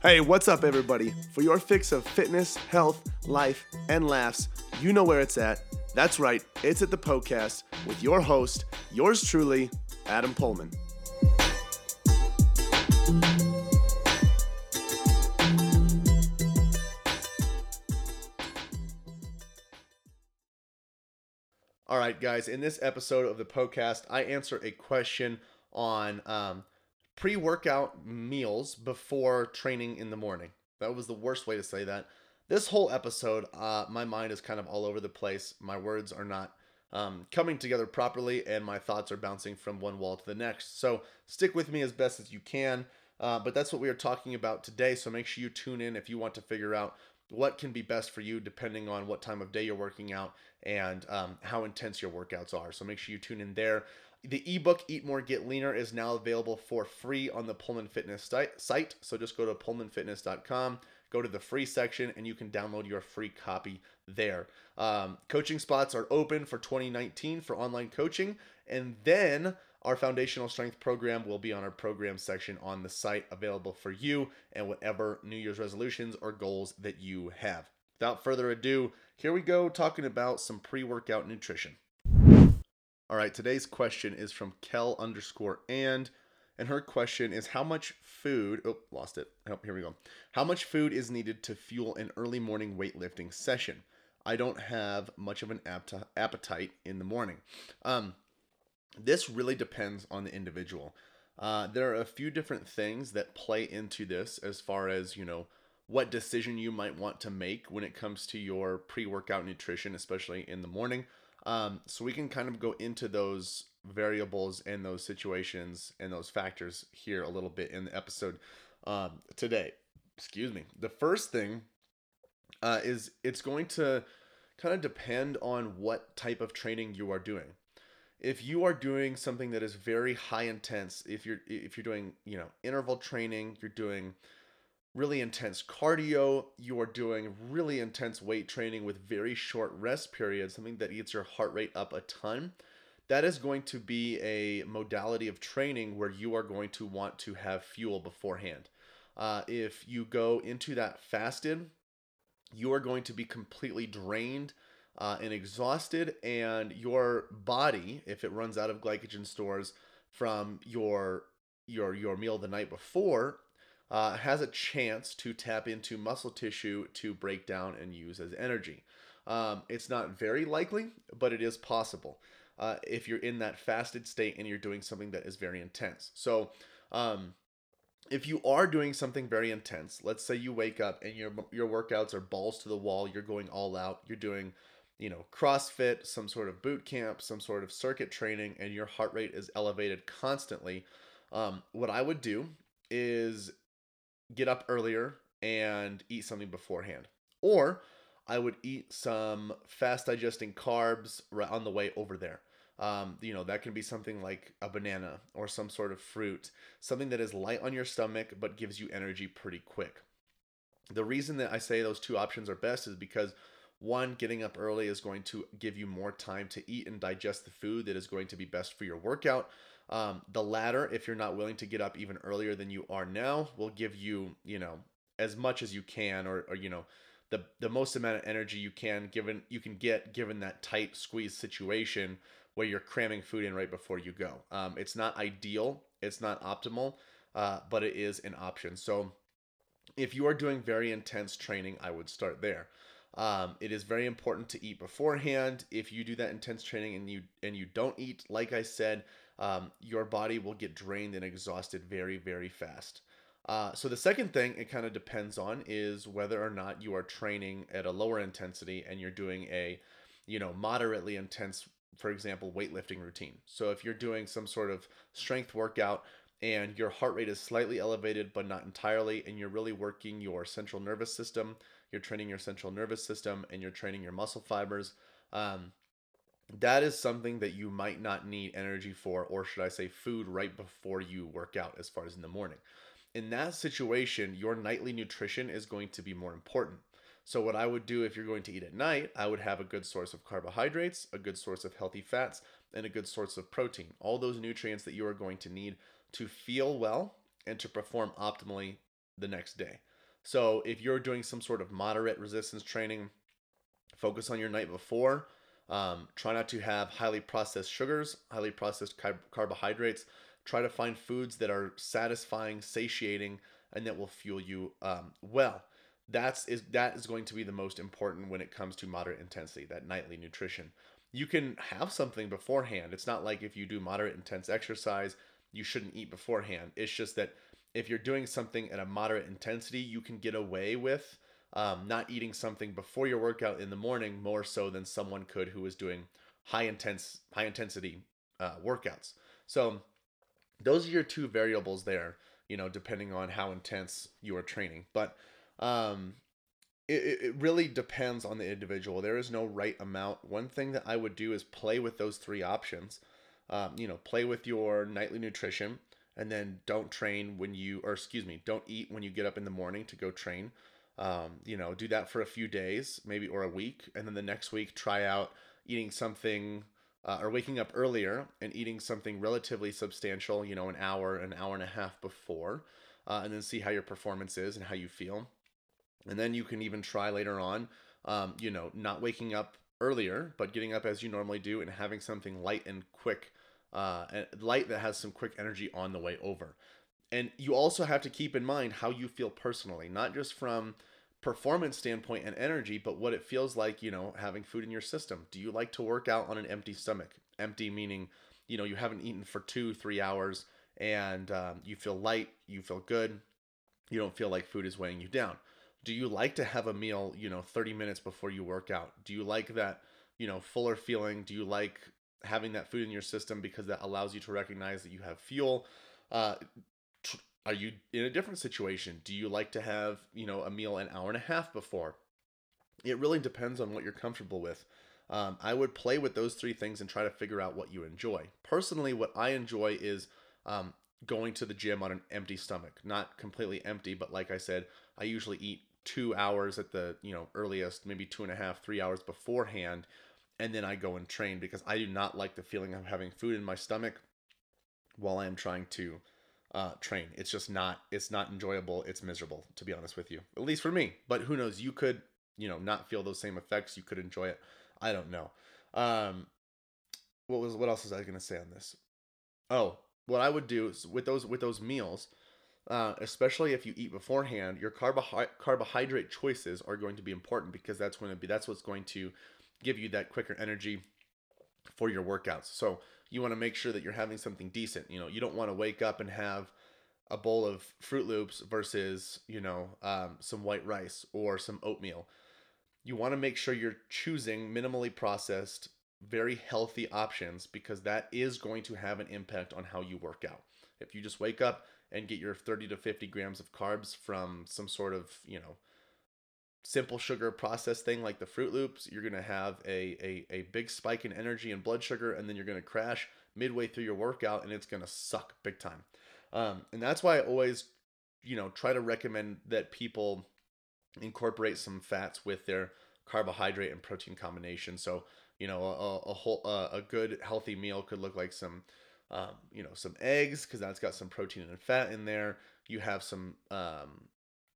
Hey, what's up, everybody? For your fix of fitness, health, life, and laughs, you know where it's at. That's right, it's at the Poecast with your host, yours truly, Adam Poehlmann. All right, guys, in this episode of the Poecast, I answer a question on um, pre workout meals before training in the morning. That was the worst way to say that. This whole episode, uh, my mind is kind of all over the place. My words are not um, coming together properly, and my thoughts are bouncing from one wall to the next. So stick with me as best as you can. Uh, but that's what we are talking about today. So make sure you tune in if you want to figure out what can be best for you depending on what time of day you're working out and um, how intense your workouts are. So make sure you tune in there. The ebook Eat More Get Leaner is now available for free on the Poehlmann Fitness site. So just go to poehlmannfitness.com, go to the free section, and you can download your free copy there. Um, coaching spots are open for 2019 for online coaching, and then our foundational strength program will be on our program section on the site, available for you and whatever New Year's resolutions or goals that you have. Without further ado, here we go talking about some pre workout nutrition. All right, today's question is from Kel underscore and, and her question is how much food, oh, lost it. Oh, here we go. How much food is needed to fuel an early morning weightlifting session? I don't have much of an appetite in the morning. Um, this really depends on the individual. Uh, there are a few different things that play into this as far as, you know, what decision you might want to make when it comes to your pre workout nutrition, especially in the morning. Um, so we can kind of go into those variables and those situations and those factors here a little bit in the episode um, today. Excuse me. The first thing uh, is it's going to kind of depend on what type of training you are doing. If you are doing something that is very high intense, if you're if you're doing you know interval training, you're doing really intense cardio, you are doing really intense weight training with very short rest periods, something that eats your heart rate up a ton, that is going to be a modality of training where you are going to want to have fuel beforehand. Uh, if you go into that fasted, you are going to be completely drained uh, and exhausted, and your body, if it runs out of glycogen stores from your your your meal the night before, uh, has a chance to tap into muscle tissue to break down and use as energy. Um, it's not very likely, but it is possible uh, if you're in that fasted state and you're doing something that is very intense. So, um, if you are doing something very intense, let's say you wake up and your your workouts are balls to the wall, you're going all out, you're doing, you know, CrossFit, some sort of boot camp, some sort of circuit training, and your heart rate is elevated constantly. Um, what I would do is get up earlier and eat something beforehand. Or I would eat some fast digesting carbs right on the way over there. Um, you know, that can be something like a banana or some sort of fruit, something that is light on your stomach but gives you energy pretty quick. The reason that I say those two options are best is because one, getting up early is going to give you more time to eat and digest the food that is going to be best for your workout. Um, the latter, if you're not willing to get up even earlier than you are now, will give you, you know, as much as you can, or, or you know, the the most amount of energy you can given you can get given that tight squeeze situation where you're cramming food in right before you go. Um, it's not ideal, it's not optimal, uh, but it is an option. So if you are doing very intense training, I would start there. Um, it is very important to eat beforehand. If you do that intense training and you and you don't eat, like I said, um, your body will get drained and exhausted very, very fast. Uh, so the second thing it kind of depends on is whether or not you are training at a lower intensity and you're doing a, you know, moderately intense, for example, weightlifting routine. So if you're doing some sort of strength workout and your heart rate is slightly elevated but not entirely, and you're really working your central nervous system, you're training your central nervous system, and you're training your muscle fibers. Um, that is something that you might not need energy for, or should I say, food right before you work out, as far as in the morning. In that situation, your nightly nutrition is going to be more important. So, what I would do if you're going to eat at night, I would have a good source of carbohydrates, a good source of healthy fats, and a good source of protein. All those nutrients that you are going to need to feel well and to perform optimally the next day. So if you're doing some sort of moderate resistance training, focus on your night before. Um, try not to have highly processed sugars, highly processed car- carbohydrates. Try to find foods that are satisfying, satiating, and that will fuel you um, well. That's is that is going to be the most important when it comes to moderate intensity. That nightly nutrition. You can have something beforehand. It's not like if you do moderate intense exercise, you shouldn't eat beforehand. It's just that if you're doing something at a moderate intensity, you can get away with um, not eating something before your workout in the morning more so than someone could who is doing high intense high intensity uh, workouts. So those are your two variables there. You know, depending on how intense you are training, but um, it, it really depends on the individual. There is no right amount. One thing that I would do is play with those three options. Um, you know, play with your nightly nutrition and then don't train when you, or excuse me, don't eat when you get up in the morning to go train. Um, you know, do that for a few days, maybe or a week, and then the next week try out eating something uh, or waking up earlier and eating something relatively substantial. You know, an hour, an hour and a half before, uh, and then see how your performance is and how you feel. And then you can even try later on, um, you know, not waking up earlier, but getting up as you normally do and having something light and quick, uh, light that has some quick energy on the way over. And you also have to keep in mind how you feel personally, not just from performance standpoint and energy, but what it feels like, you know, having food in your system. Do you like to work out on an empty stomach? Empty meaning, you know, you haven't eaten for two, three hours and um, you feel light, you feel good, you don't feel like food is weighing you down do you like to have a meal you know 30 minutes before you work out do you like that you know fuller feeling do you like having that food in your system because that allows you to recognize that you have fuel uh, are you in a different situation? Do you like to have you know a meal an hour and a half before? It really depends on what you're comfortable with. Um, i would play with those three things and try to figure out what you enjoy. Personally what i enjoy is um, going to the gym on an empty stomach not completely empty but like i said i usually eat two hours at the you know earliest, maybe two and a half, three hours beforehand, and then I go and train because I do not like the feeling of having food in my stomach while I am trying to uh, train. It's just not it's not enjoyable. It's miserable to be honest with you, at least for me. But who knows? You could you know not feel those same effects. You could enjoy it. I don't know. Um, what was what else was I to say on this? Oh, what I would do is with those with those meals uh, especially if you eat beforehand, your carbohy- carbohydrate choices are going to be important because that's going to be that's what's going to give you that quicker energy for your workouts. So you want to make sure that you're having something decent. You know, you don't want to wake up and have a bowl of Fruit Loops versus you know um, some white rice or some oatmeal. You want to make sure you're choosing minimally processed, very healthy options because that is going to have an impact on how you work out. If you just wake up and get your 30 to 50 grams of carbs from some sort of, you know, simple sugar processed thing like the Fruit Loops, you're going to have a, a, a big spike in energy and blood sugar, and then you're going to crash midway through your workout and it's going to suck big time. Um, and that's why I always, you know, try to recommend that people incorporate some fats with their carbohydrate and protein combination. So, you know, a, a whole, uh, a good healthy meal could look like some um, you know, some eggs because that's got some protein and fat in there. You have some, um,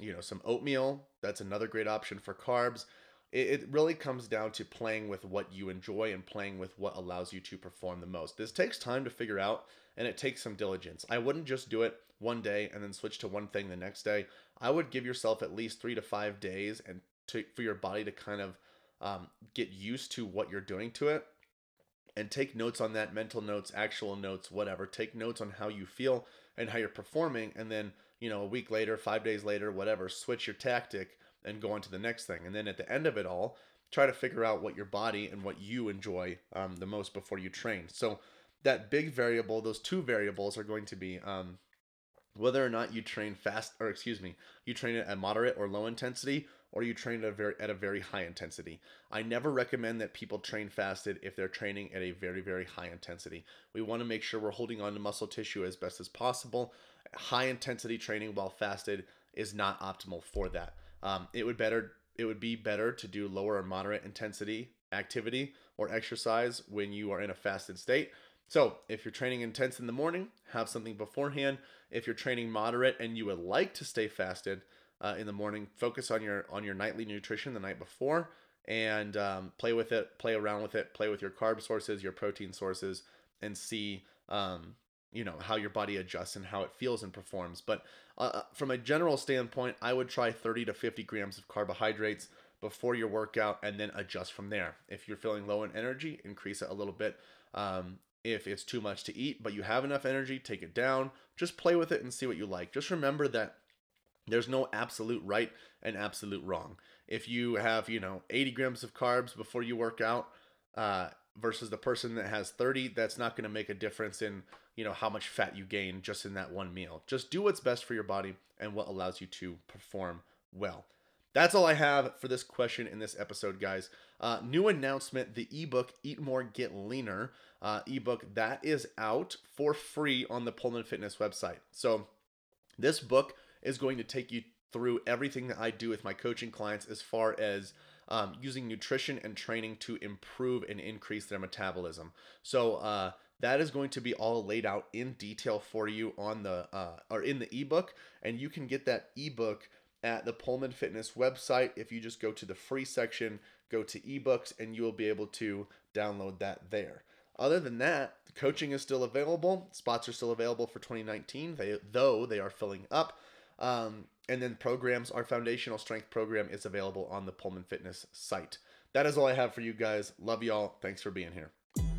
you know, some oatmeal. That's another great option for carbs. It, it really comes down to playing with what you enjoy and playing with what allows you to perform the most. This takes time to figure out and it takes some diligence. I wouldn't just do it one day and then switch to one thing the next day. I would give yourself at least three to five days and to, for your body to kind of um, get used to what you're doing to it and take notes on that mental notes actual notes whatever take notes on how you feel and how you're performing and then you know a week later five days later whatever switch your tactic and go on to the next thing. And then at the end of it all try to figure out what your body and what you enjoy um, the most before you train. So that big variable those two variables are going to be um, whether or not you train fast or excuse me you train it at moderate or low intensity or you train at a very at a very high intensity. I never recommend that people train fasted if they're training at a very very high intensity. We want to make sure we're holding on to muscle tissue as best as possible. High intensity training while fasted is not optimal for that. Um, it would better it would be better to do lower or moderate intensity activity or exercise when you are in a fasted state. So, if you're training intense in the morning, have something beforehand. If you're training moderate and you would like to stay fasted, uh, in the morning. Focus on your on your nightly nutrition the night before, and um, play with it, play around with it, play with your carb sources, your protein sources, and see um, you know how your body adjusts and how it feels and performs. But uh, uh from a general standpoint, I would try 30 to 50 grams of carbohydrates before your workout and then adjust from there. If you're feeling low in energy, increase it a little bit. Um, if it's too much to eat, but you have enough energy, take it down. Just play with it and see what you like. Just remember that there's no absolute right and absolute wrong. If you have, you know, 80 grams of carbs before you work out uh, versus the person that has 30, that's not going to make a difference in, you know, how much fat you gain just in that one meal. Just do what's best for your body and what allows you to perform well. That's all I have for this question in this episode, guys. Uh, new announcement the ebook Eat More, Get Leaner uh, ebook that is out for free on the Poehlmann Fitness website. So, this book is going to take you through everything that I do with my coaching clients as far as um, using nutrition and training to improve and increase their metabolism. So, uh, that is going to be all laid out in detail for you on the uh, or in the ebook, and you can get that ebook at the Poehlmann Fitness website. If you just go to the free section, go to ebooks, and you will be able to download that there. Other than that, coaching is still available. Spots are still available for 2019, they, though they are filling up. Um, and then programs, our foundational strength program is available on the Poehlmann Fitness site. That is all I have for you guys. Love y'all. Thanks for being here.